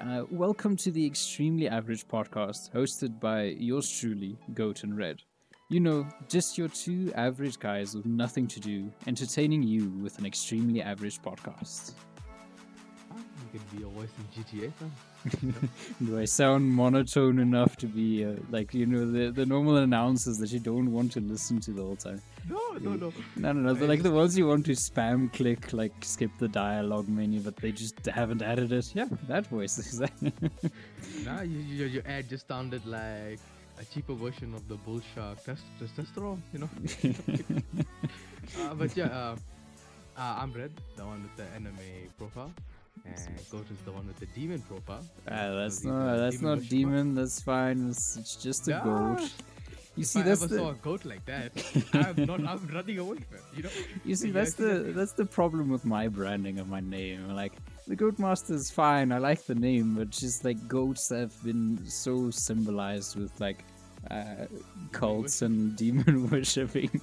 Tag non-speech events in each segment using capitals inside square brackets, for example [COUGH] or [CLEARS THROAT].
Uh, welcome to the Extremely Average podcast, hosted by yours truly, Goat and Red. You know, just your two average guys with nothing to do, entertaining you with an extremely average podcast. Can be a voice in GTA. [LAUGHS] Do I sound monotone enough to be uh, like you know the the normal announcers that you don't want to listen to the whole time? No, no, no. No, no, no. They're like the ones you want to spam click, like skip the dialogue menu, but they just haven't added it. Yeah, that voice is that. [LAUGHS] Nah, you, you, your ad just sounded like a cheaper version of the bull shark test, testosterone, you know. [LAUGHS] uh, but yeah, uh, uh, I'm Red, the one with the anime profile, and Goat is the one with the demon profile. Ah, that's He's not that's demon not demon. That's fine. It's, it's just a Yeah. goat. You If see, I that's ever saw a goat like that, [LAUGHS] I'm not. I'm running away from it. You know. [LAUGHS] you see that's the that's the problem with my branding of my name. Like the goat master is fine. I like the name, but just like goats have been so symbolized with like uh, cults and [LAUGHS] demon worshipping.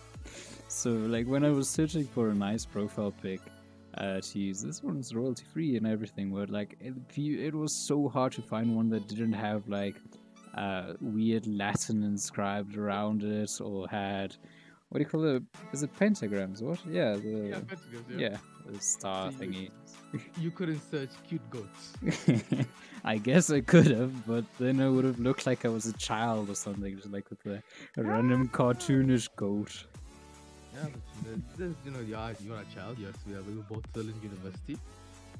So like when I was searching for a nice profile pic uh, to use, this one's royalty free and everything. But like it, it was so hard to find one that didn't have like uh, weird Latin inscribed around it or had what do you call it? Is it pentagrams? What? Yeah, the Yeah, yeah, pentagrams, yeah. the star So you- thingy. You couldn't search cute goats. [LAUGHS] I guess I could have, but then I would have looked like I was a child or something, just like with a, a random cartoonish goat. Yeah, but the, the, you know, you are you're a child. Yes, we are. We were both still in university.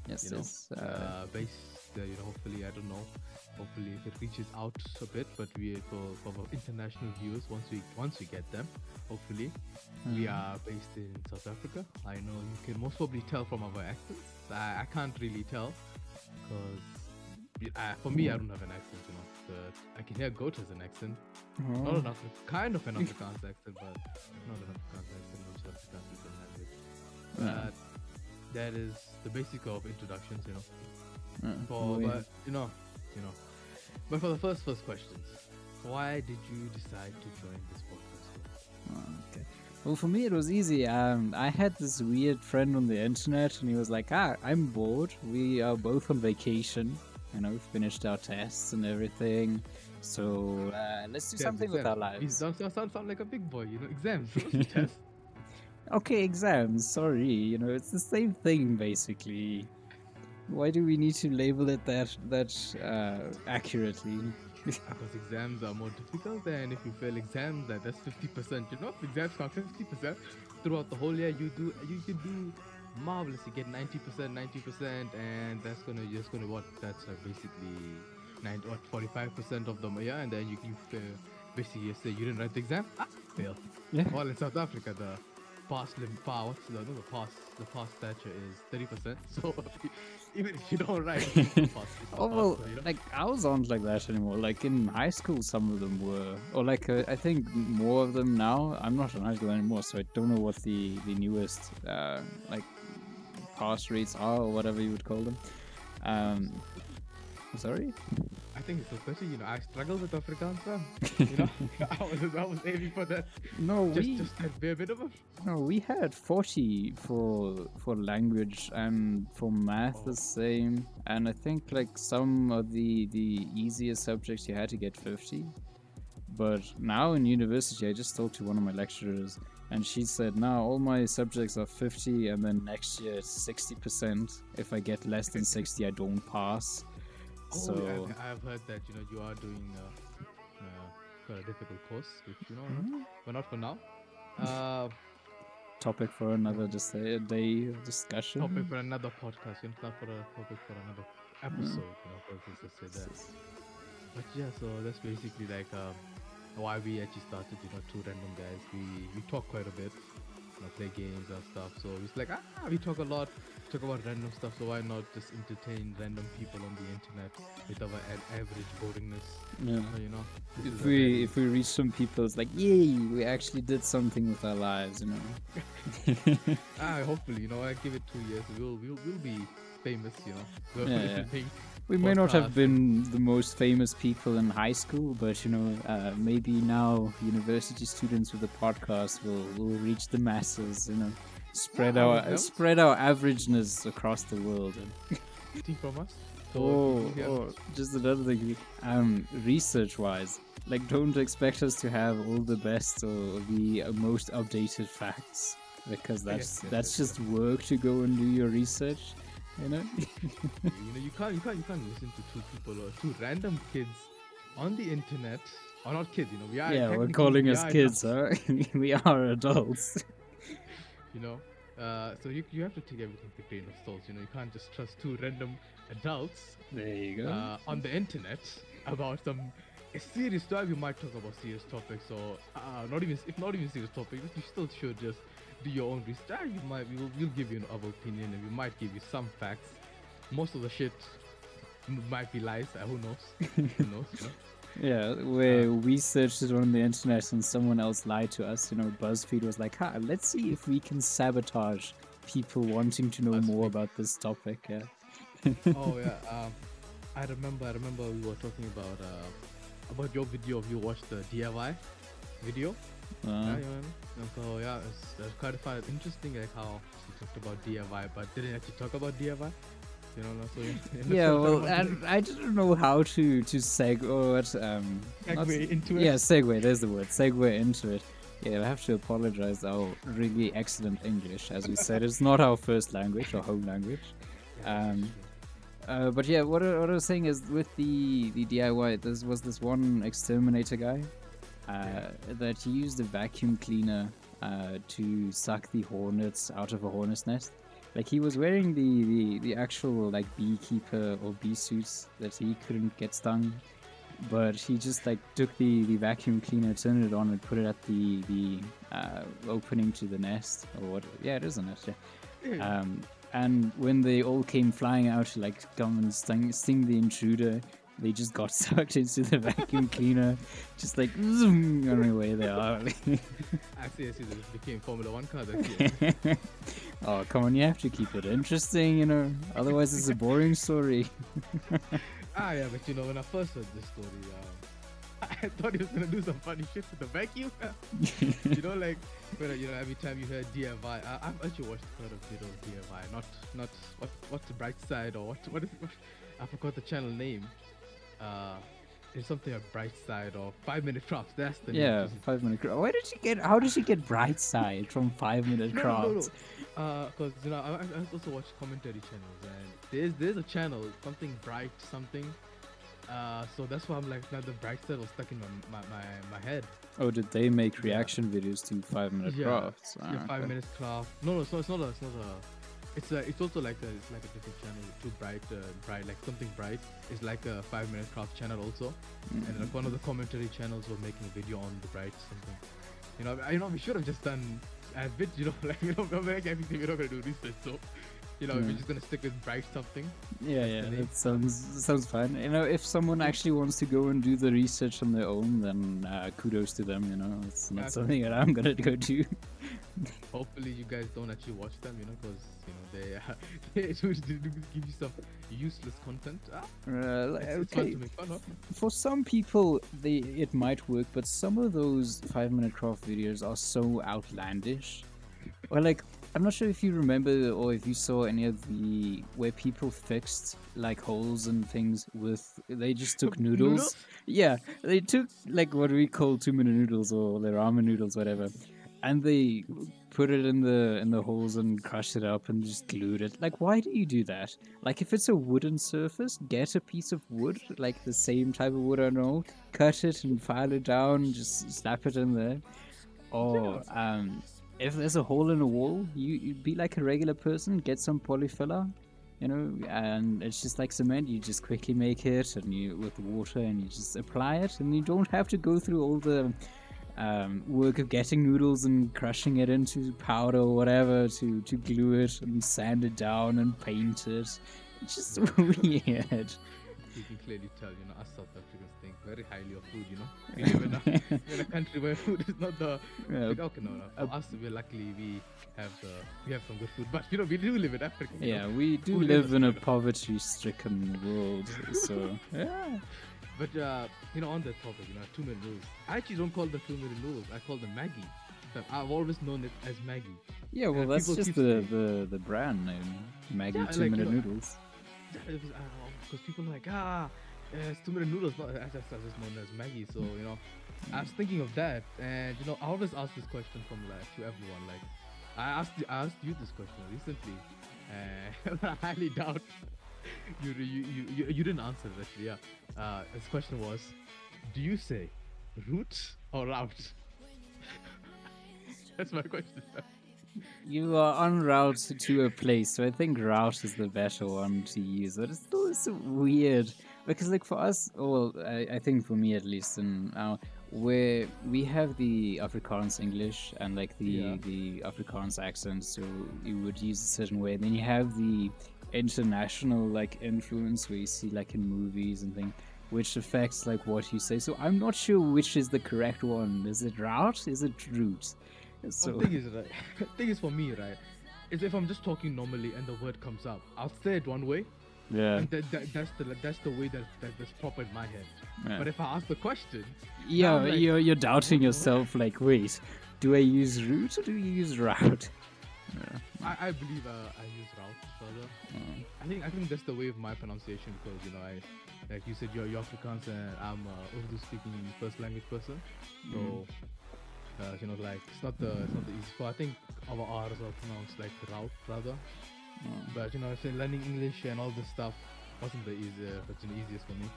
Yes, you know, yes. Uh, uh, based, uh, you know, hopefully, I don't know, hopefully if it reaches out a bit, but we for, for our international viewers, once we once we get them, hopefully, we Mhm. are based in South Africa. I know you can most probably tell from our accents. I, I can't really tell because uh, for me, I don't have an accent, you know. But I can hear goat as an accent, not oh, enough, kind of an [LAUGHS] Afrikaans accent, but not an Afrikaans accent. Yeah. But that is the basic of introductions, you know. uh, For we- but you know, you know. But for the first first questions, why did you decide to join this podcast? Oh, okay. Well, for me, it was easy. Um, I had this weird friend on the internet, and he was like, "Ah, I'm bored. We are both on vacation. You know, we finished our tests and everything. So uh, let's do Exams, something with our lives." sound, sound, sound, sound like a big boy, you know. Exams. [LAUGHS] Okay, exams. Sorry, you know, it's the same thing basically. Why do we need to label it that that uh, accurately? [LAUGHS] Because exams are more difficult, and if you fail exams, that that's fifty percent. You know, if exams count fifty percent throughout the whole year. You do, you can do marvelous. You get ninety percent, ninety percent, and that's gonna just gonna what? That's uh, basically nine what forty five percent of the year, and then you you fail. Basically, you say you didn't write the exam, ah, fail. Yeah. Well, in South Africa, the pass lim pa what's the no, the pass the pass stature is thirty percent. [LAUGHS] So [LAUGHS] even if you don't write, you still pass, you still Oh well, so, you know? like ours aren't like that anymore. Like in high school, some of them were, or like uh, I think more of them now. I'm not in high school anymore, so I don't know what the the newest uh, like pass rates are or whatever you would call them. Um, sorry. I think it's especially you know I struggle with Afrikaans, fam. You know, [LAUGHS] [LAUGHS] I was I was aiming for that No, just we just that bare minimum. no we had 40 for for language and for math Oh. the same, and I think like some of the the easier subjects you had to get 50. But now in university, I just talked to one of my lecturers, and she said, "Now all my subjects are 50, and then next year it's 60 percent. If I get less than 60, I don't pass." So Oh, I've, I've heard that you know you are doing uh, uh, quite a difficult course, which you know, Mhm. but not for now. Uh, [LAUGHS] topic for another just a day of discussion. topic for another podcast, you know, not for a topic for another episode. You know, just say that. But yeah, so that's basically like um, why we actually started. You know, two random guys. We we talk quite a bit, you know, play games and stuff. So it's like ah, we talk a lot, talk about random stuff. So why not just entertain random people on the internet with our average boringness? Yeah. You know, If we if we reach some people, it's like, yay, we actually did something with our lives, you know. [LAUGHS] ah, hopefully, you know, I give it two years, we'll we'll, we'll be famous. You know, Yeah, yeah. We may not have been the most famous people in high school, but you know, uh, maybe now university students with a podcast will will reach the masses, you know, spread Yeah, our hope. spread our averageness across the world. And expecting from us. So Oh, if you have- oh, just another thing. Um, research-wise, like, don't expect us to have all the best or the uh, most updated facts because Yes, that's yes, that's yes, just work to go and do your research. You know? [LAUGHS] you know you can't you can't you can't listen to two people or two random kids on the internet. Or not kids, you know. We are yeah, we're calling we us kids, adults, huh? [LAUGHS] we are adults. [LAUGHS] You know. Uh, so you, you have to take everything with a grain of salt. You know, you can't just trust two random adults There you go. uh, on the internet about some a serious topic. You might talk about serious topics, or uh, not even if not even serious topics. You still should just do your own research. You might we will we'll give you an our opinion, and we might give you some facts. Most of the shit might be lies. Uh, who knows? [LAUGHS] who knows? You know? Yeah, where we searched it on the internet and someone else lied to us. You know, BuzzFeed was like, "Ha, let's see if we can sabotage people wanting to know more about this topic." Yeah. oh [LAUGHS] yeah. Um, I remember. I remember we were talking about uh, about your video of you watched the DIY video. Uh, Yeah, you know, and so yeah, it's, it's quite quite interesting like how she talked about DIY, but didn't actually talk about DIY. You know, so [LAUGHS] yeah, well, and I didn't know how to to seg or what um not- Segue into it. Yeah, segue. There's the word. Segue into it. Yeah, I have to apologize. Our really excellent English, as we said, it's not our first language or home language. Um, Uh, but yeah, what I, what I was saying is with the the DIY, there was this one exterminator guy uh, that he used a vacuum cleaner uh, to suck the hornets out of a hornet's nest. Like he was wearing the, the, the actual like beekeeper or bee suits that he couldn't get stung, but he just like took the, the vacuum cleaner, turned it on, and put it at the the uh, opening to the nest or what? Yeah, it is a nest. Yeah. Yeah. Um, and when they all came flying out to like come and sting, sting the intruder, they just got [LAUGHS] sucked into the vacuum cleaner, just like zoom, and away they are. I see, I see. This became Formula One cars. I see. [LAUGHS] oh, come on, you have to keep it interesting, you know. Otherwise, it's a boring story. [LAUGHS] ah, yeah, but you know, when I first heard this story, um, I thought he was gonna do some funny shit with the vacuum. you know, like when you know every time you hear DIY, I, I've actually watched quite a bit of DIY. Not not what what's the bright side or what what is what, I forgot the channel name. Uh, it's something like bright side or five minute crafts. That's the name. yeah, Just- five minute craft. Why did she get? How did she get bright side from five minute No, no, no, no. crafts? Uh, you know I, I also watch commentary channels and there's there's a channel something bright something. Uh, so that's why I'm like now the bright side was stuck in my my, my, my head. Oh, did they make Yeah. reaction videos to five minute Yeah, crafts? Yeah, Ah, five okay. minutes craft. No, no, not. It's not a. It's not a. It's a. It's also like a. It's like a different channel. Too bright. Uh, bright. Like something bright. It's like a five minute craft channel also. And Mm. like one of the commentary channels was making a video on the bright something. You know, I, you know, we should have just done a bit. You know, [LAUGHS] like you know, we're like everything. We're not gonna do research, so. You know, Yeah. we're just gonna stick with bright something. Yeah, yeah, that sounds sounds fine. You know, if someone actually wants to go and do the research on their own, then uh, kudos to them. You know, it's not something that I'm gonna [LAUGHS] go do. Hopefully, you guys don't actually watch them. You know, because you know they uh, [LAUGHS] they [LAUGHS] give you some useless content. Ah, Uh, like, it's, okay, to make fun of. for some people, they it might work, but some of those five minute craft videos are so outlandish. Or like, I'm not sure if you remember or if you saw any of the where people fixed like holes and things with they just took [LAUGHS] noodles. Yeah, they took like what we call two minute noodles or the ramen noodles, whatever, and they put it in the in the holes and crushed it up and just glued it. Like, why do you do that? Like, if it's a wooden surface, get a piece of wood, like the same type of wood I know, cut it and file it down, just slap it in there. Or um, if there's a hole in a wall, you you be like a regular person, get some polyfiller, you know, and it's just like cement. You just quickly make it, and you with water, and you just apply it, and you don't have to go through all the um, work of getting noodles and crushing it into powder or whatever to to glue it and sand it down and paint it. It's just [LAUGHS] weird. You can clearly tell, you know, us South Africans think very highly of food. You know, [LAUGHS] we live in a, in a country where food is not the. Yeah, like, okay, no, no. For uh, us, we're luckily we have the we have some good food, but you know, we do live in Africa. yeah, know. we do Food live in a poverty-stricken world, so [LAUGHS] yeah. But uh, you know, on that topic, you know, two minute noodles. I actually don't call them two minute noodles. I call them Maggi. But I've always known it as Maggi. Yeah, well, Yeah, that's just the, the, the brand name, Maggi Yeah, Two like, you Minute know, Noodles. Because people are like ah, uh, it's two minute noodles, not as as as known as Maggi. So you know, I was thinking of that, and you know, I always ask this question from like to everyone. Like, I asked I asked you this question recently, and [LAUGHS] I highly doubt you, you you you you didn't answer it actually. Yeah, uh, this question was, do you say route or route? [LAUGHS] That's my question. You are en route to a place, so I think route is the better one to use. But it's still so weird because, like, for us, well, I, I think for me at least, and now where we have the Afrikaans English and like the Yeah. the Afrikaans accent, so you would use a certain way. And then you have the international like influence where you see like in movies and things, which affects like what you say. So I'm not sure which is the correct one. Is it route? Is it route? So the thing is, right? [LAUGHS] thing is for me, right? Is if I'm just talking normally and the word comes up, I'll say it one way, yeah, and that, that, that's the that's the way that, that that's proper in my head. yeah. But if I ask the question, Yeah, like, you're you're doubting yourself. Like, wait, do I use root or do you use route? Yeah. I, I believe uh, I use route further. Mm. I think I think that's the way of my pronunciation because you know I like you said you're, you're Afrikaans and I'm uh, Urdu speaking first language person. So Mm. Uh, you know like it's not the it's not the easy. So I think our R's are pronounced like route rather. Mm. But you know, say learning English and all this stuff wasn't the easier, but you know, easiest for me.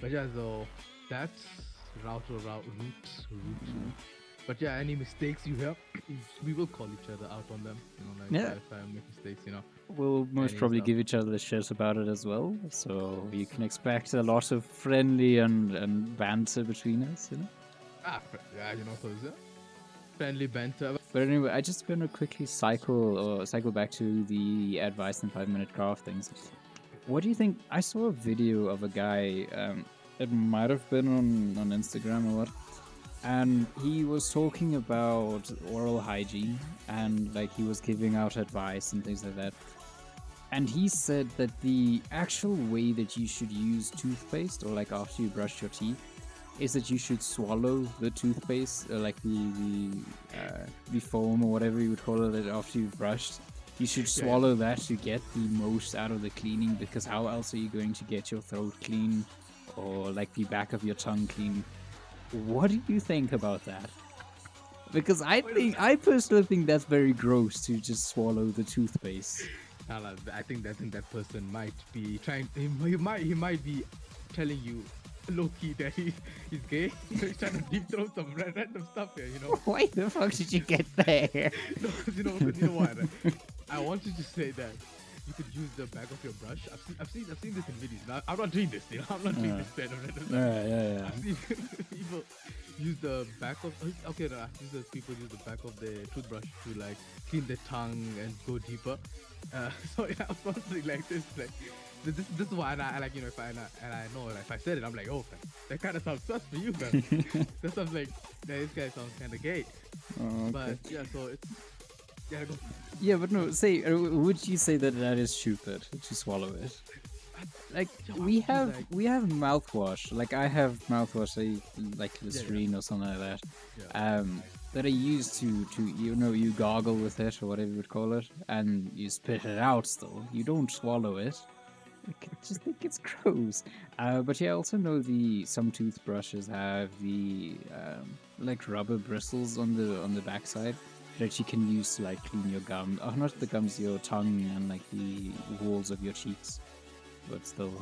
But yeah, so that's route or route route route. Mm. But yeah, any mistakes you have, [CLEARS THROAT] we will call each other out on them. You know, like Yeah. if I make mistakes, you know. We'll most probably stuff. give each other the shit about it as well. So you can expect a lot of friendly and, and banter between us, you know. Ah, yeah, you know, so it friendly banter. But anyway, I just want to quickly cycle or cycle back to the advice and five minute craft things. What do you think? I saw a video of a guy. Um, it might have been on on Instagram or what, and he was talking about oral hygiene and like he was giving out advice and things like that. And he said that the actual way that you should use toothpaste or like after you brush your teeth is that you should swallow the toothpaste, uh, like the the, uh, the foam or whatever you would call it after you've brushed. You should Yeah. swallow that to get the most out of the cleaning because how else are you going to get your throat clean or like the back of your tongue clean? What do you think about that? Because I think I personally think that's very gross to just swallow the toothpaste. I think I think that person might be trying. He, he might he might be telling you low key that he, he's gay. So [LAUGHS] he's trying to deep throat some ra- random stuff here. You know. [LAUGHS] Why the fuck did you get there? [LAUGHS] No, 'cause you know, you know what? I want you to say that you could use the back of your brush. I've seen, I've seen, I've seen this in videos. Now, I'm not doing this. You know, I'm not doing this. Kind of random Yeah, yeah, yeah. I've seen people use the back of. Okay, no, I've seen those people use the back of their toothbrush to like clean their tongue and go deeper. Uh, so yeah, wondering like this, like. This, this, is why and I, like you know if I and I, and I know like, if I said it I'm like oh man, that kind of sounds sus for you man [LAUGHS] that sounds like that this guy sounds kind of gay Oh, but yeah so it's yeah go Yeah, but no. Say, uh, would you say that that is stupid to swallow it? Like we have we have mouthwash. Like I have mouthwash, I, like Listerine or something like that. Yeah. Um, that I use to to you know you gargle with it or whatever you would call it, and you spit it out. Still, you don't swallow it. I just think it's [LAUGHS] gross. Uh, but yeah, I also know the some toothbrushes have the um, like rubber bristles on the on the backside that you can use to like clean your gum. Oh, not the gums, your tongue and like the walls of your cheeks. But still,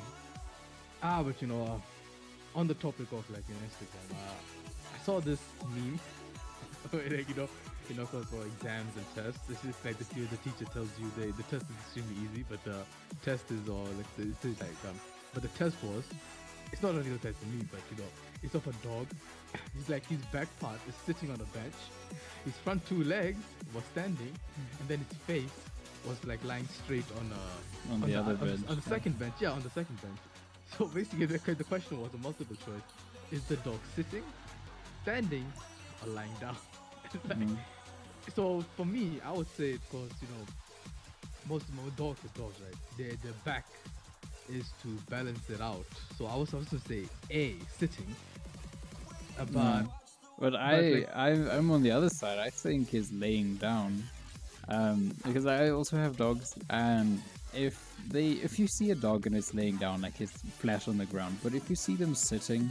Ah, but you know, uh, on the topic of like your Instagram, uh, I saw this meme. where, [LAUGHS] like, you know, you know, for, for exams and tests, this is like the, the teacher tells you the the test is extremely easy, but the test is all like the, it's like um, but the test was, it's not a real test for me, but you know, it's of a dog. He's like his back part is sitting on a bench, his front two legs was standing, and then his face was like lying straight on a on the other on bench. on the second bench, yeah, on the second bench. So basically, the, the question was a multiple choice: Is the dog sitting, standing, or lying down? Like, [LAUGHS] Mm. So for me, I would say because you know, most of my dogs are dogs, right? Their their back is to balance it out. So I was supposed to say A sitting, uh, but Mm. But I, like- I, I'm on the other side. I think is laying down, um, because I also have dogs, and if they if you see a dog and it's laying down like it's flat on the ground, but if you see them sitting,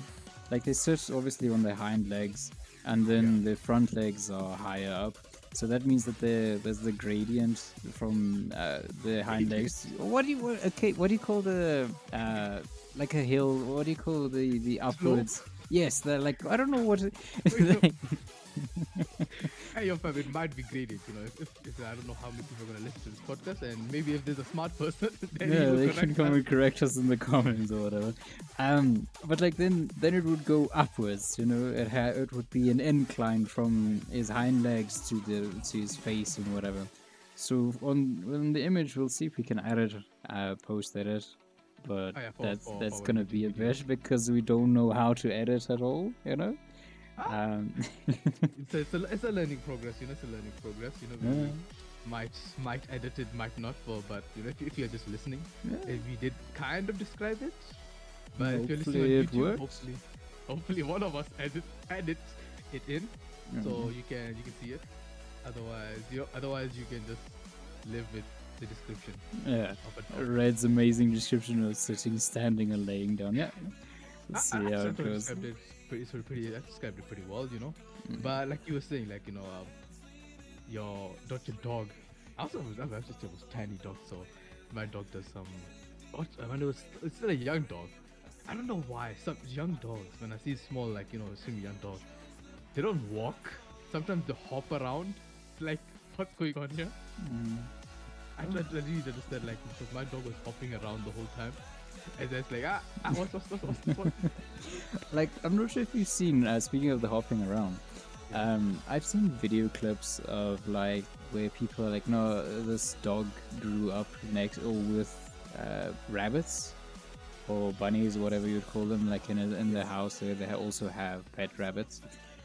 like they sit obviously on their hind legs, and then the front legs are higher up. So that means that there there's the gradient from uh, the hind legs. What do you what, okay? What do you call the uh, like a hill? What do you call the the upwards? Yes, they're like I don't know what. [LAUGHS] [LAUGHS] It, hey, your fam, it might be graded, you know. If, if, if, I don't know how many people are gonna listen to this podcast, and maybe if there's a smart person, [LAUGHS] then yeah, they can come us. and correct us in the comments or whatever. Um, but like then, then it would go upwards. You know, it ha- it would be an incline from his hind legs to the to his face and whatever. So on on the image, we'll see if we can edit, uh, post edit. But Oh, yeah, for- that's for- that's for gonna be a bit because we don't know how to edit at all. You know. Um, It's a, it's, a, it's a learning progress, you know. It's a learning progress, you know. We Yeah. might might edit it, might not. For but you know, if, if you're just listening, Yeah. we did kind of describe it. But if you're listening Hopefully on it YouTube, hopefully, hopefully one of us edit edit it in, so Mhm. you can you can see it. Otherwise, you know, otherwise you can just live with the description yeah. of. Red's amazing description of sitting, standing, and laying down. Yeah. Let's I- see I how it goes. described pretty, sort of pretty, I described it pretty well, you know. Mm. But like you were saying, like you know, um, your not your dog. I also was, I was just it was tiny dog, so my dog does some. What I mean, it was it's still a young dog. I don't know why some young dogs when I see small like you know assume young dog, they don't walk. Sometimes they hop around. It's like what's going on here? Mm. I tried to really understand like because my dog was hopping around the whole time. And then it's like ah, ah what's what's what's what's, what's [LAUGHS] Like, I'm not sure if you've seen, uh, speaking of the hopping around, um, I've seen video clips of like where people are like, no, this dog grew up next or with uh, rabbits or bunnies or whatever you'd call them, like in, a, in their house where they also have pet rabbits.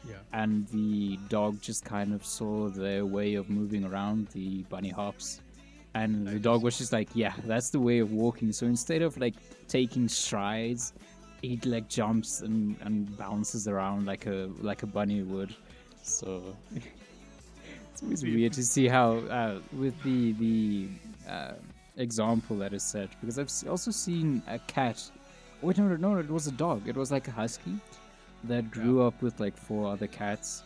yeah. And the dog just kind of saw their way of moving around, the bunny hops. And the dog was just like, yeah, that's the way of walking. So instead of like taking strides, he like jumps and, and bounces around like a like a bunny would. So [LAUGHS] it's always weird to see how uh, with the the uh, example that is set because I've also seen a cat. Wait, no, no, no, it was a dog. It was like a husky that grew up with like four other cats.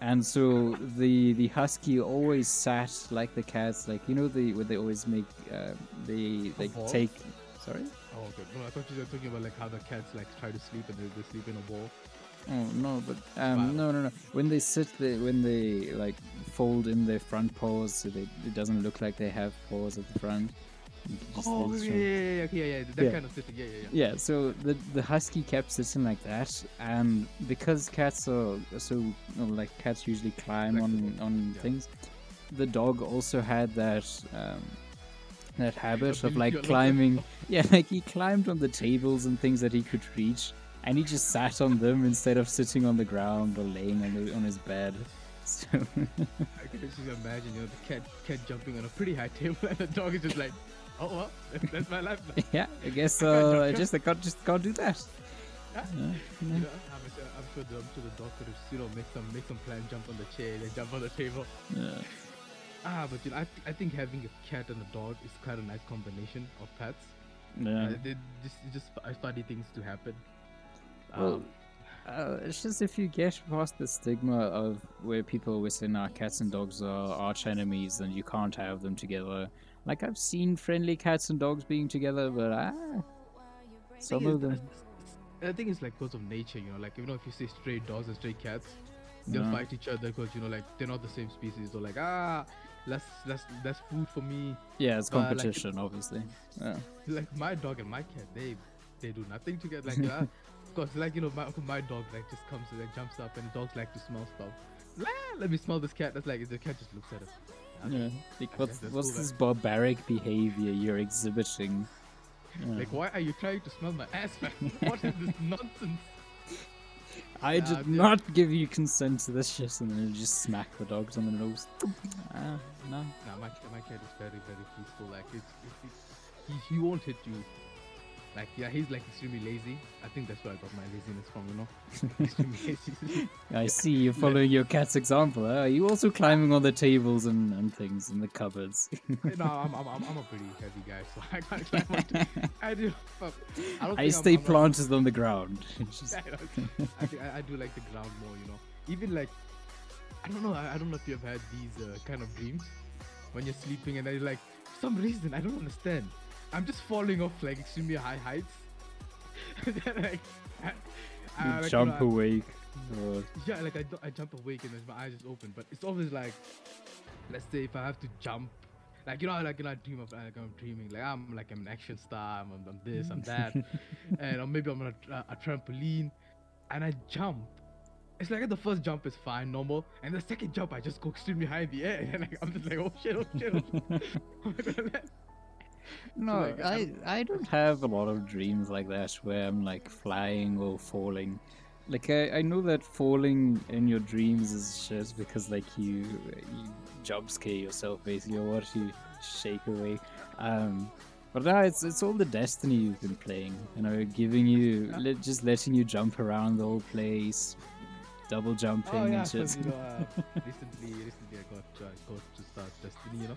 And so the the husky always sat like the cats, like you know the where they always make uh, they like take. Sorry. Oh, okay. No, I thought you were talking about like how the cats like try to sleep and they, they sleep in a ball. Oh no, but um, no, no, no. When they sit, they when they like fold in their front paws, so they, it doesn't look like they have paws at the front. You can just- Oh, yeah, yeah, yeah, okay, yeah, yeah, that Yeah. kind of sitting. Yeah, yeah, yeah. Yeah, so the the husky kept sitting like that, and because cats are so you know, like cats usually climb on on yeah. things, the dog also had that um, that habit of like climbing. Yeah, [LAUGHS] like he climbed on the tables and things that he could reach, and he just sat on them instead of sitting on the ground or laying on the, on his bed. [LAUGHS] So I can just imagine, you know, the cat cat jumping on a pretty high table [LAUGHS] and the dog is just like, oh well, that's, that's my life now. [LAUGHS] yeah, I guess [LAUGHS] I can't uh, jump, I just I can't just can't do that. Yeah. Yeah, You know, I'm sure, I'm sure the, I'm sure the dog could have, you know, make some make some plan, jump on the chair, then jump on the table. yeah. Ah, but you know, I, th- I think having a cat and a dog is quite a nice combination of pets. yeah. Uh, they just just funny things to happen. Well, Um, Uh, it's just if you get past the stigma of where people always say, nah, cats and dogs are arch enemies and you can't have them together. Like, I've seen friendly cats and dogs being together, but ah, some of them. I think it's like because of nature, you know, like you know, if you say stray dogs and stray cats, they'll Yeah. fight each other because you know, like they're not the same species. They're like, ah, that's that's that's food for me. Yeah, it's but, like, competition, obviously. Yeah. [LAUGHS] Like my dog and my cat, they they do nothing together. Like, uh, [LAUGHS] cause like you know, my my dog like just comes and like jumps up, and dogs like to smell stuff. Let me smell this cat. That's like the cat just looks at it. Yeah. Like, what's, what's this barbaric behavior you're exhibiting? Yeah. Like, why are you trying to smell my ass, man? [LAUGHS] what is this nonsense? I Yeah, did dude. not give you consent to this shit, and then you just smack the dogs on the nose. Ah, no. Nah, my, my cat is very, very peaceful. Like, it's, it's, it's he, he won't hit you Like yeah, he's like extremely lazy. I think that's where I got my laziness from. You know, [LAUGHS] extremely lazy. [LAUGHS] I see you following your cat's example. Huh? Are you also climbing on the tables and, and things in the cupboards? [LAUGHS] no, I'm, I'm, I'm, I'm a pretty heavy guy, so I can't climb onto. I do. I, don't I stay I'm, I'm planted on the ground. Just- I, I, I do like the ground more, you know. Even like, I don't know. I, I don't know if you've had these uh, kind of dreams when you're sleeping and then you're like, for some reason I don't understand. I'm just falling off like extremely high heights. [LAUGHS] like, I, you I, like, jump you know, awake. Or, yeah, like I, I jump awake and my eyes just open. But it's always like, let's say if I have to jump, like you know, like you know, I dream of like I'm dreaming, like I'm like I'm an action star, I'm, I'm this, I'm that, [LAUGHS] and or maybe I'm on a, a trampoline, and I jump. It's like the first jump is fine, normal, and the second jump I just go extremely high in the air, [LAUGHS] and like I'm just like, oh shit, oh shit, oh shit. Oh no, like, I I, don't have a lot of dreams like that where I'm like flying or falling. Like I, I know that falling in your dreams is just because like you you jump scare yourself basically or what you shake away. Um, but no, it's it's all the destiny you've been playing. You know, giving you Yeah. just letting you jump around the whole place, double jumping oh yeah, and shit. you know, uh, [LAUGHS] recently, recently I got uh, got to start Destiny, you know.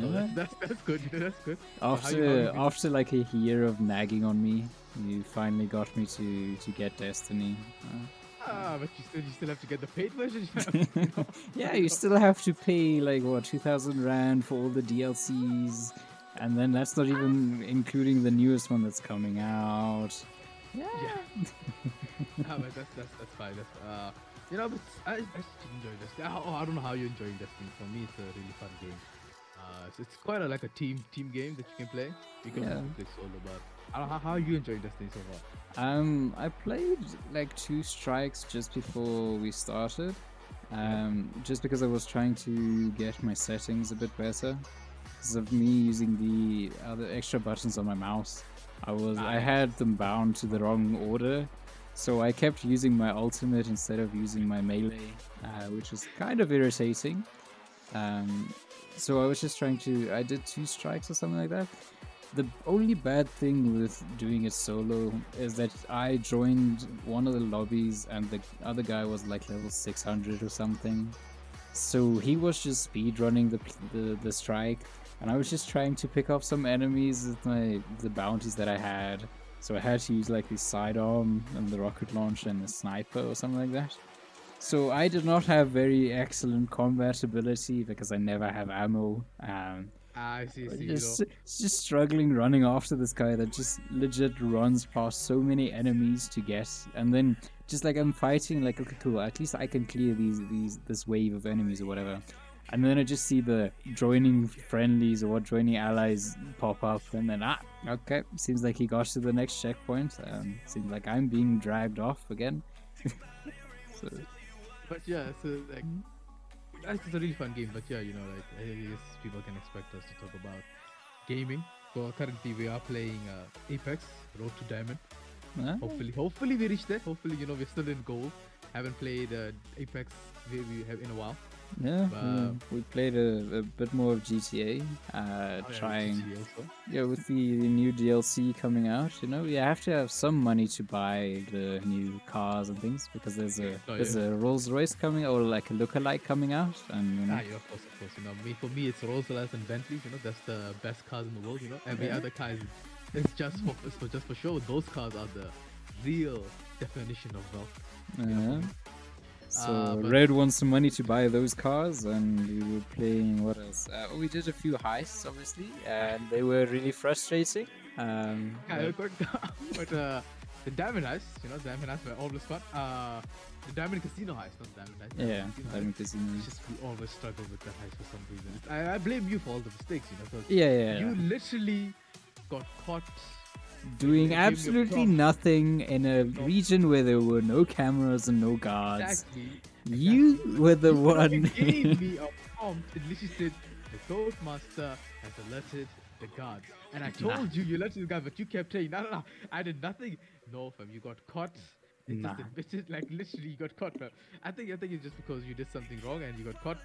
So Yeah. that's, that's good, [LAUGHS] that's good. So how you- how you After been- after like a year of nagging on me, you finally got me to to get Destiny. Uh, Ah, but you still you still have to get the paid version. [LAUGHS] [LAUGHS] yeah, you still have to pay like what two thousand rand for all the DLCs, and then that's not even including the newest one that's coming out. Yeah. Yeah. ah, but that's that's that's fine. That's uh, you know, but I, I just enjoy Destiny. Oh, I don't know how you're enjoying Destiny. For me, it's a really fun game. Uh, it's, it's quite a, like a team team game that you can play. You can Yeah. play solo, but I don't know how, how are you enjoying Destiny so far. Um, I played like two strikes just before we started. Um, just because I was trying to get my settings a bit better. Because of me using the other extra buttons on my mouse, I was I had them bound to the wrong order, so I kept using my ultimate instead of using my melee, uh, which was kind of irritating. Um, so I was just trying to. I did two strikes or something like that. The only bad thing with doing it solo is that I joined one of the lobbies and the other guy was like level 600 or something. So he was just speedrunning the, the the strike, and I was just trying to pick off some enemies with my the bounties that I had. So I had to use like the sidearm and the rocket launcher and the sniper or something like that. So I did not have very excellent combat ability because I never have ammo. Um, Ah, I see, see. just, you know. just struggling running after this guy that just legit runs past so many enemies to get, and then just like I'm fighting, like okay, cool, at least I can clear these these this wave of enemies or whatever, and then I just see the joining friendlies or joining allies pop up, and then ah, okay, seems like he got to the next checkpoint. Um, seems like I'm being dragged off again. [LAUGHS] so But yeah, so like, it's a really fun game. But yeah, you know, like I guess people can expect us to talk about gaming. So currently we are playing uh, Apex Road to Diamond. ah, Hopefully, hopefully we reach there. Hopefully, you know, we're still in gold. Haven't played uh, Apex we, we have in a while. Yeah, Uh, we played a, a bit more of GTA, uh, Oh, yeah, trying. GTA also. Yeah, with the new DLC coming out, you know, you have to have some money to buy the new cars and things because there's a Oh, there's yeah. a Rolls Royce coming or like a lookalike coming out, and you know, Ah, yeah, of course, of course. You know, me for me, it's Rolls Royce and Bentleys. You know, that's the best cars in the world. You know, every Yeah. other car is it's just for it's for just for show. Those cars are the real definition of wealth. yeah. So Uh, Red wants some money to buy those cars, and we were playing what else? Uh, we did a few heists, obviously, and they were really frustrating. Um, Yeah, but- but, [LAUGHS] but uh, the Diamond Heist, you know, Diamond Heist were always fun. Uh, the Diamond Casino Heist, not Diamond Heist. yeah, Casino Heist. Diamond Casino. It's just we always struggle with that heist for some reason. I, I blame you for all the mistakes, you know, Yeah, yeah, you yeah. literally got caught. Doing gave me a absolutely nothing in a region where there were no cameras and no guards. Exactly. You were the You one. gave me a prompt. It literally said the Toastmaster has alerted the guards, and I Nah. told you you alerted the guards, but you kept saying no, no, no. I did nothing. No, fam, you got caught. It Nah. just admitted, like literally, you got caught, fam. I think I think it's just because you did something wrong and you got caught,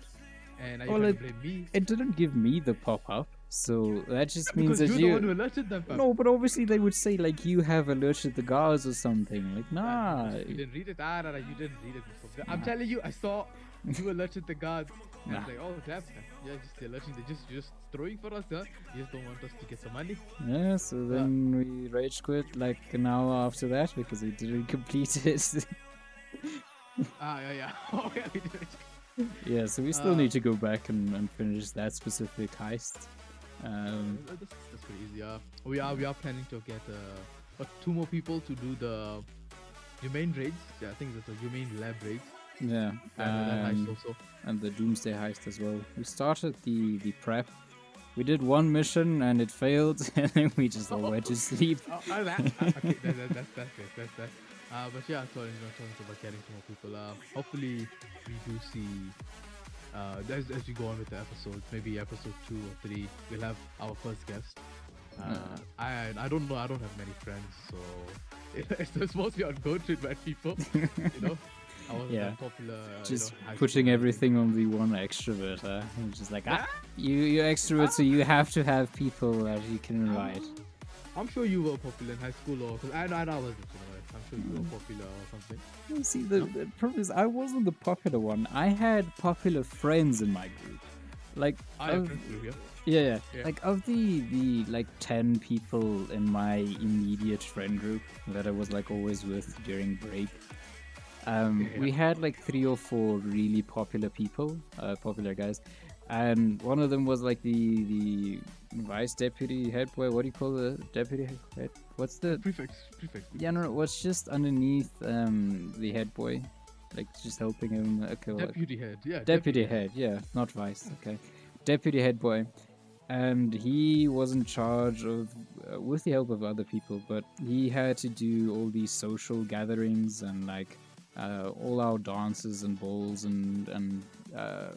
and now Well, it- blame me. it didn't give me the pop up. So that just means because that you're you. the one who alerted them. No, but obviously they would say like you have alerted the guards or something. Like Ah, nah. You didn't read it. Ah, no, no, you didn't read it. Before. I'm Nah. telling you, I saw you [LAUGHS] alerted the guards. And I was like, oh damn, yeah, just alerting. They just just throwing for us, huh? You just don't want us to get some money. Yeah, so then we rage quit like an hour after that because we didn't [LAUGHS] complete it. [LAUGHS] Ah, yeah, yeah. Oh, yeah, we did yeah, so we still Uh, need to go back and, and finish that specific heist. Um, Uh, that's, that's pretty easy. Uh, we are we are planning to get uh, two more people to do the humane raids. Yeah, I think that's the humane lab raids. yeah, And um, also. and the Doomsday heist as well. We started the the prep. We did one mission and it failed, [LAUGHS] and then we just all went to sleep. [LAUGHS] Oh, [LAUGHS] oh, that, uh, okay, that, that, that's that's great. That's that. Uh, but yeah, so you know, talking about getting some more people. Uh, hopefully we do see. Uh, as, as we go on with the episodes, maybe episode two or three, we'll have our first guest. Uh, Uh. I I don't know. I don't have many friends, so [LAUGHS] it's, it's mostly on go to invite people. [LAUGHS] You know, I wasn't Yeah. popular. uh, you Just know, putting everything on the one extrovert, huh? And Just like ah, you you're extrovert, so you have to have people that you can invite. I'm sure you were popular in high school, or I, I, I wasn't. You know, I'm sure you were popular or something. You See, the, the problem is I wasn't the popular one. I had popular friends in my group. Like, I of- with yeah, yeah, Yeah. like of the the like ten people in my immediate friend group that I was like always with during break. Um, Yeah. we had like three or four really popular people, uh, popular guys, and one of them was like the the vice deputy head boy. What do you call the deputy head? What's the Prefects, prefects. yeah, no, no, what's just underneath um the head boy, like just helping him. Okay, well, Deputy head, yeah. deputy head, yeah, not vice. Okay, deputy head boy, and he was in charge of, uh, with the help of other people, but he had to do all these social gatherings and like uh, all our dances and balls and and uh,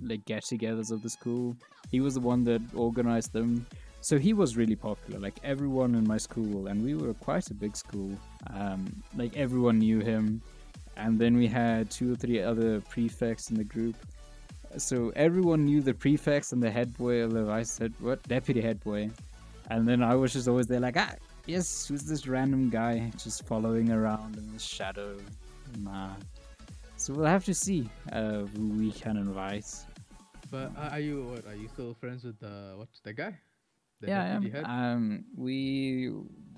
like get-togethers of the school. He was the one that organized them. So he was really popular. Like everyone in my school, and we were quite a big school. Um, like everyone knew him, and then we had two or three other prefects in the group. So everyone knew the prefects and the head boy or the vice head, what deputy head boy, and then I was just always there like, ah, yes, who's this random guy just following around in the shadow? Nah. So we'll have to see uh, who we can invite. But uh, are you what? Are you still friends with the what? The guy? The yeah, I am. Um, we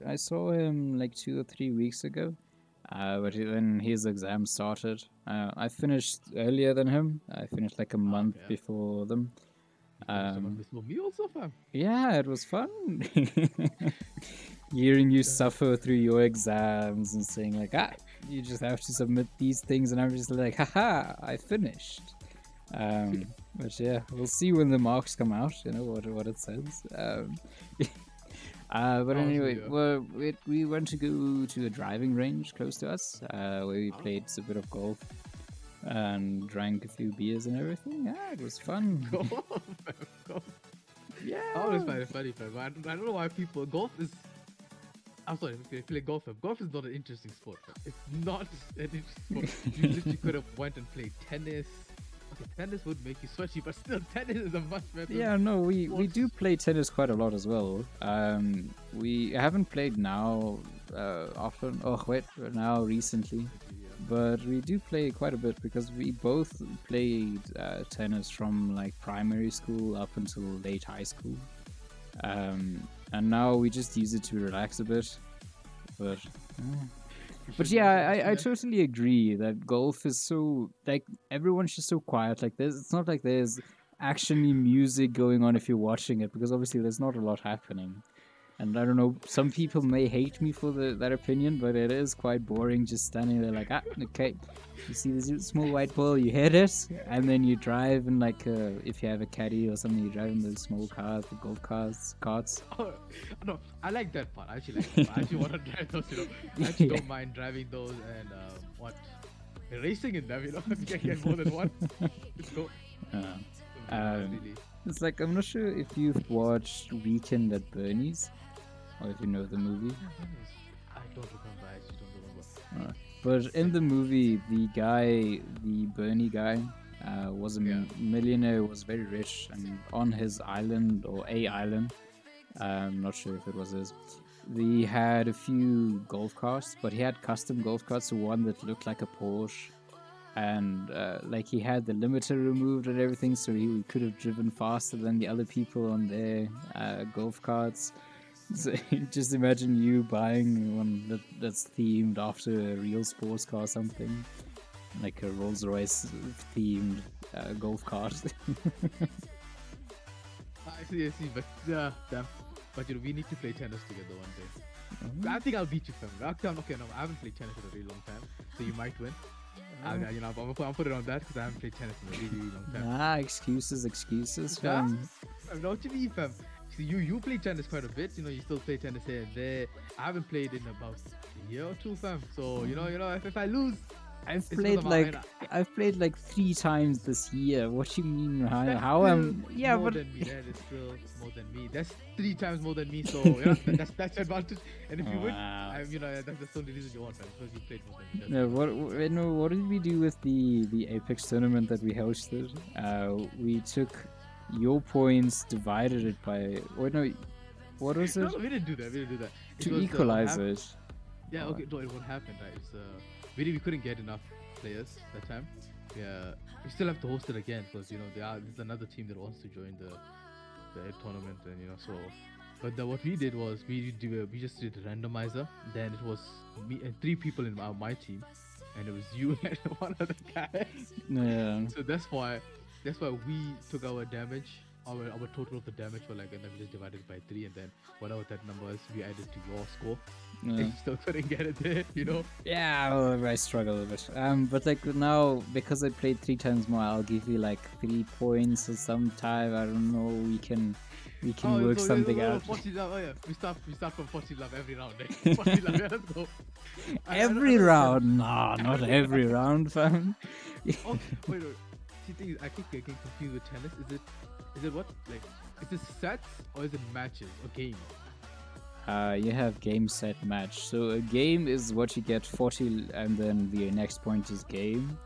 I saw him like two or three weeks ago, uh, but he- then his exam started. Uh, I finished earlier than him. I finished like a month okay. before them. You finished the one um, before also, fam. Yeah, it was fun. [LAUGHS] Hearing you suffer through your exams and saying like, ah, you just have to submit these things, and I'm just like, haha, I finished. Um, [LAUGHS] but yeah, we'll see when the marks come out. You know what what it says. Um, [LAUGHS] uh, but Oh, anyway, well, we, we went to go to a driving range close to us, uh, where we played a bit of golf and drank a few beers and everything. Yeah, it was fun. [LAUGHS] Golf, golf. yeah. I always find it funny, fam. I I don't know why people golf is. I'm sorry, if you play golf. Golf is not an interesting sport. It's not [LAUGHS] an interesting sport. you literally could have went and played tennis. Okay, tennis would make you sweaty, but still, [LAUGHS] tennis is a much better. Yeah, no, we, we do play tennis quite a lot as well. Um, we haven't played now uh, often. Oh wait, now recently, but we do play quite a bit because we both played uh, tennis from like primary school up until late high school, um, and now we just use it to relax a bit. But uh, but yeah, I, I totally agree that golf is so like everyone's just so quiet. Like there's it's not like there's actually music going on if you're watching it because obviously there's not a lot happening. And I don't know, some people may hate me for the, that opinion, but it is quite boring just standing there like, ah, okay, you see this small white ball, you hit it, and then you drive in like, uh, if you have a caddy or something, you drive in those small cars, the golf cars, carts. [LAUGHS] Oh, no, I like that part. I actually like that part. I actually want to [LAUGHS] drive those, you know. I actually [LAUGHS] don't mind driving those and um, what racing in them, you know. If you can get more than one, let's go. Uh, Um. It's like I'm not sure if you've watched Weekend at Bernie's, or if you know the movie. I don't remember. I actually don't remember. But in the movie, the guy, the Bernie guy, uh, was a Yeah. millionaire, was very rich, and on his island or a island, I'm not sure if it was his. He had a few golf carts, but he had custom golf carts. So one that looked like a Porsche, and uh, like he had the limiter removed and everything, so he could have driven faster than the other people on their uh, golf carts. [LAUGHS] So just imagine you buying one that, that's themed after a real sports car or something, like a Rolls Royce themed uh, golf cart. [LAUGHS] I see, I see, but yeah, damn. But you know, we need to play tennis together one day. I think I'll beat you, fam. Okay, okay, no, I haven't played tennis in a really long time, so you might win. I'll, you know, I'm put, I'll put it on that because I haven't played tennis in a really, really long time. nah, excuses, excuses, fam. Fam, What you mean, fam? See, you you play tennis quite a bit. You know, you still play tennis here and there. I haven't played in about a year or two, fam. So you know, you know, if, if I lose, I've it's 'cause played of my- like I've played like three times this year. What do you mean? [LAUGHS] How, how am? still Yeah, more but than me. That is still more than me. That's three times more than me. So [LAUGHS] you know, that's that's advantage. And if you win, Wow. I, you know, that's, that's the only reason you want, man, because you played more than me. That's No, what what- no, what did we do with the the Apex tournament that we hosted? Uh, we took your points, divided it by. Or no, what was it? no, we didn't do that. We didn't do that. It to was, uh, equalize it. Yeah, okay. No, it what happened, right? It's, uh, we, did- we couldn't get enough players that time. Yeah, we still have to host it again because you know there are, there's another team that wants to join the the tournament, and you know so. But the, what we did was we did, we just did a randomizer. Then it was me and three people in our, my team, and it was you [LAUGHS] and one other guy. Yeah. So that's why that's why we took our damage, our our total of the damage for like, and then we just divided it by three, and then whatever that number is, we added to your score. yeah. You still couldn't get it there, you know. Yeah, well, I struggle a bit. Um, but like now, because I played three times more, I'll give you like three points or sometime. I don't know. We can, we can Oh, work so- something oh, out. 40 love, oh yeah, we start we start from 40 love every round. Eh? [LAUGHS] 40 love, yeah, let's go. I- don't- I Every round? Nah, not every round, fam. [LAUGHS] Oh, wait, wait. See, thing is, I keep getting confused with tennis. Is it, is it what like, is it sets or is it matches or games? Uh, you have game, set, match. So a game is what you get 40, and then the next point is game.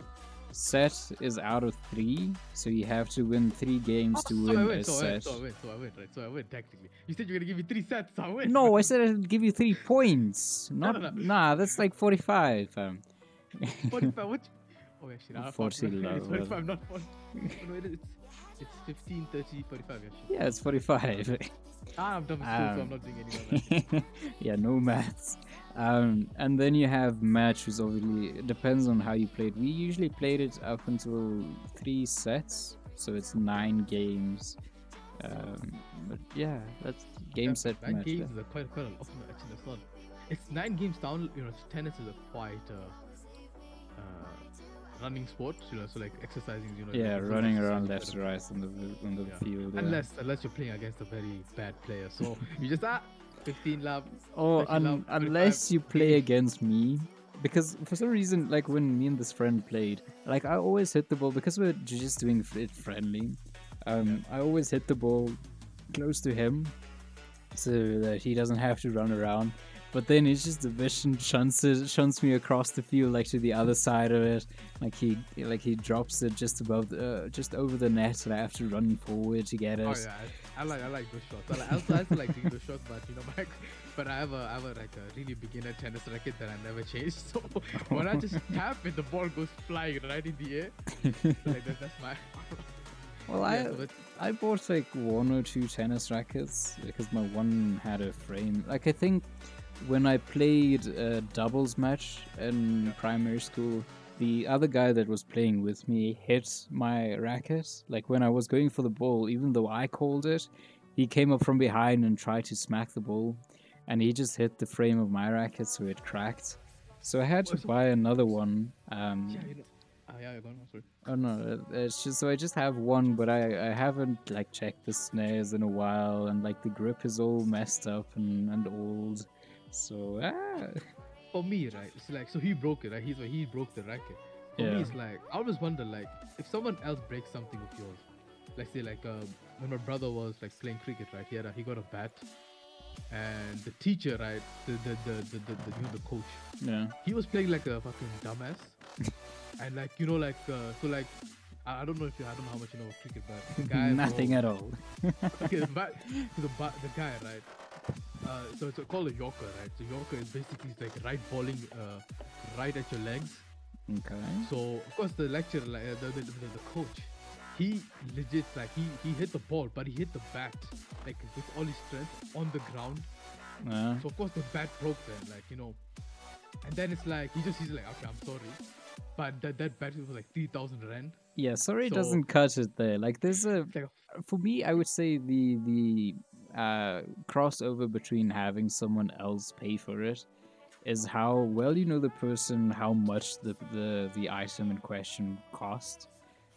Set is out of three, so you have to win three games to Oh, so I win win, a so I win, set. so I win, so I win, right? So I win technically. You said you're gonna give me three sets, so I win. No, I [LAUGHS] said I'd give you three points. No, no, no. nah. That's like forty-five. Um, 45, what? Oh, actually, no, 40 it's love, 45, not 40. Oh, [LAUGHS] no, it is, it's, it's 15, 30, 45, actually. yeah, it's forty-five. Ah, [LAUGHS] I'm done with school, so I'm not doing any more [LAUGHS] yeah, no maths. Um, and then you have match, which obviously it depends on how you played. We usually played it up until three sets, so it's nine games. Um, but yeah, that's game Yeah, set nine match. yeah. games is a quite quite a lot. Oh, actually, that's not. It's nine games down. You know, tennis is a quite uh, uh, running sports, You know, so like exercising. You know, Yeah, like, running around left to right on the on the Yeah. field. yeah. Unless unless you're playing against a very bad player, so you just ah, 15 lap. Oh, un- 45 unless you play against me. Because for some reason, like when me and this friend played, like I always hit the ball because we're just doing it friendly. Um, I always hit the ball close to him, so that he doesn't have to run around. But then it's just a vision shunts it, shunts me across the field, like to the other side of it. Like he, like he drops it just above, the, uh, just over the net, and I have to run forward to get it. Oh yeah, I, I like I like those shots. I, like, I also, I also like doing those shots, but you know, [LAUGHS] my, but I have a I have a like a really beginner tennis racket that I never changed. [LAUGHS] So when I just [LAUGHS] tap it, the ball goes flying right in the air. like that, that's my. Well, yeah, I, but- I bought like one or two tennis rackets because my one had a frame. Like I think when I played a doubles match in primary school, the other guy that was playing with me hit my racket. Like when I was going for the ball, even though I called it, he came up from behind and tried to smack the ball, and he just hit the frame of my racket, so it cracked. So I had to Oh, buy another one. Um, yeah, you know. Yeah, you're going on. Sorry. Oh no, it's just so I just have one, but I I haven't like checked the snares in a while, and like the grip is all messed up and and old. So ah, For me, right, it's like so he broke it, right? He's he broke the racket. For Yeah. me, it's like I always wonder, like, if someone else breaks something of yours, like say, like um, when my brother was like playing cricket, right? He had a, he got a bat, and the teacher, right, the the the the, the, the you know the coach, yeah, he was playing like a fucking dumbass, [LAUGHS] and like you know like uh, so like I don't know if you, I don't know how much you know of cricket, but the guy [LAUGHS] Nothing at all. [LAUGHS] okay, the, bat, the, ba- the guy, right? Uh, so it's called a Yorker, right? So Yorker is basically like right bowling, uh, right at your legs. Okay. So of course the lecturer, like uh, the, the, the, coach, he legit like he he hit the ball, but he hit the bat like with all his strength on the ground. Uh, So of course the bat broke then, like you know. And then it's like he just he's like, okay, I'm sorry, but that that bat was like three thousand rand. yeah, sorry it So- doesn't cut it there. Like there's a like a for me I would say the the uh crossover between having someone else pay for it is how well you know the person, how much the the, the item in question cost.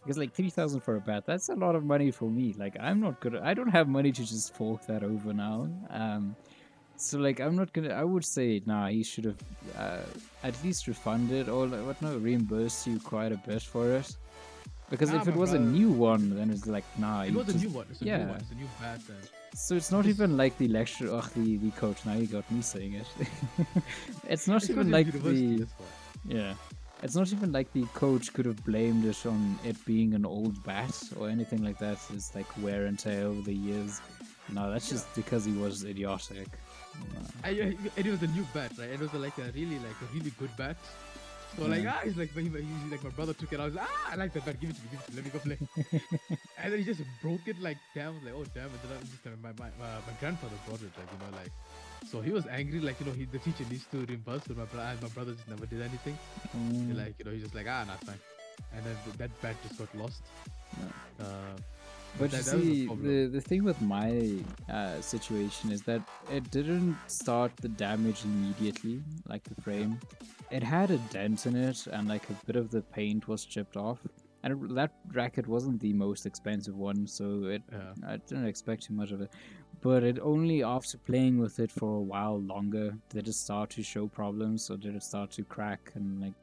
Because like three thousand for a bat, that's a lot of money for me. Like I'm not good. I don't have money to just fork that over now. Um, so like I'm not gonna. I would say nah. He should have uh, at least refunded or like, what? No, reimbursed you quite a bit for it. Because Nah, if it was a new one, then it's like nah. it you was a just- new one. It's a yeah. new one. It's a new bat. And so it's not even like the lecture, ugh, the, the coach. Now you got me saying it. [LAUGHS] it's not it's even like the yeah. It's not even like the coach could have blamed it on it being an old bat or anything like that. It's like wear and tear over the years. No, that's just because he was idiotic. I, I- it was a new bat, right? It was like a really like a really good bat. So like ah, he's like he, he's like my brother took it. I was like, ah, I like that bat. Give it to me, give it to me. Let me go play. [LAUGHS] and then he just broke it like damn. Like oh damn. And then I was just like, my, my my my grandfather brought it like you know like. So he was angry like you know he the teacher needs to reimburse, but my brother my brother just never did anything. Mm, like you know he's just like ah, not fine. And then th- that bat just got lost. Uh, But that- you see, the, the thing with my uh, situation is that it didn't start the damage immediately, like the frame. It had a dent in it, and like a bit of the paint was chipped off. And it, that racket wasn't the most expensive one, so it yeah. I didn't expect too much of it. But it only after playing with it for a while longer did it start to show problems, or did it start to crack and like.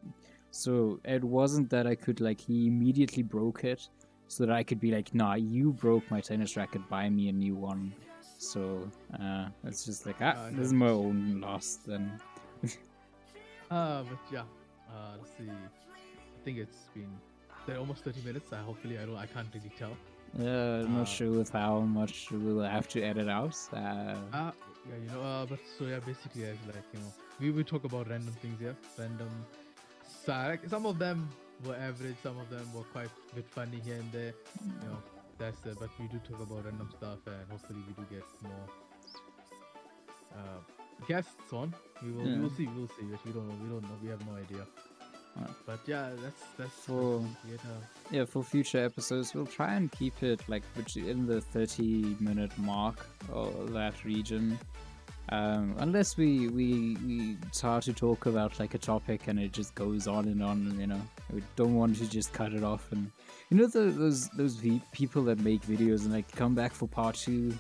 So it wasn't that I could like he immediately broke it, so that I could be like, nah, you broke my tennis racket, buy me a new one. So uh, it's just like ah, Uh, this is my own loss then. [LAUGHS] Uh, [LAUGHS] but yeah. Uh, let's see. I think it's been they're almost 30 minutes. I hopefully I don't I can't really tell. Yeah, I'm Uh, not sure with how much we'll have to edit out. Uh, Uh, yeah, you know, uh, but so yeah, basically, as like you know, we will talk about random things here, random. So, like, some of them were average, some of them were quite a bit funny here and there. You know, that's uh, but we do talk about random stuff, and hopefully we do get more uh, guests on. We will, we will see, we will see. But we don't know, we don't know, we have no idea. Alright. But yeah, that's that's For- yeah, yeah, for future episodes, we'll try and keep it like in the 30 minute mark or that region. Um, unless we, we we start to talk about like a topic and it just goes on and on, you know, we don't want to just cut it off. And you know the, those those ve- people that make videos and like come back for part two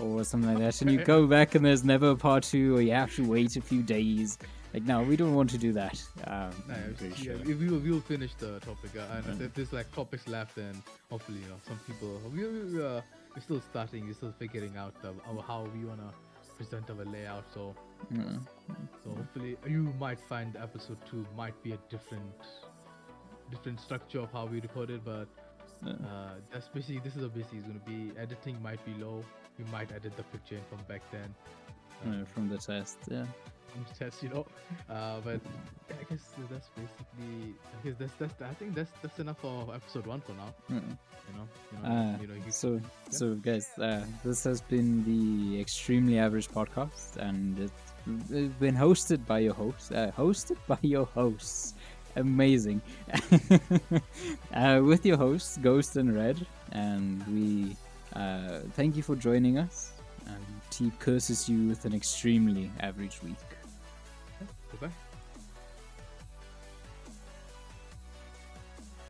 or something like that, and you go back and there's never a part two, or you have to wait a few days. Like no, we don't want to do that. Um, Nah, I'm it's- pretty yeah, sure. we will we will finish the topic. Uh, and Yeah. if there's like topics left, then hopefully you know some people we we uh, we're still starting, we're still figuring out uh, how we wanna present our layout. So Yeah. so hopefully you might find episode two might be a different different structure of how we record it, but uh, that's basically this is a basically gonna be editing might be low. We might edit the picture in from back then. Uh, from the test, yeah. from the test, you know. [LAUGHS] Uh, but I guess that's basically. I guess that's that's. I think that's that's enough for episode one for now. Yeah. You know. You know. Uh, you know. You, so, so guys, uh, this has been the Extremely Average podcast, and it's, it's been hosted by your host, uh, hosted [LAUGHS] by your hosts. Amazing, [LAUGHS] uh, with your hosts Ghost and Red, and we uh, thank you for joining us. And TEAP curses you with an extremely average week. goodbye.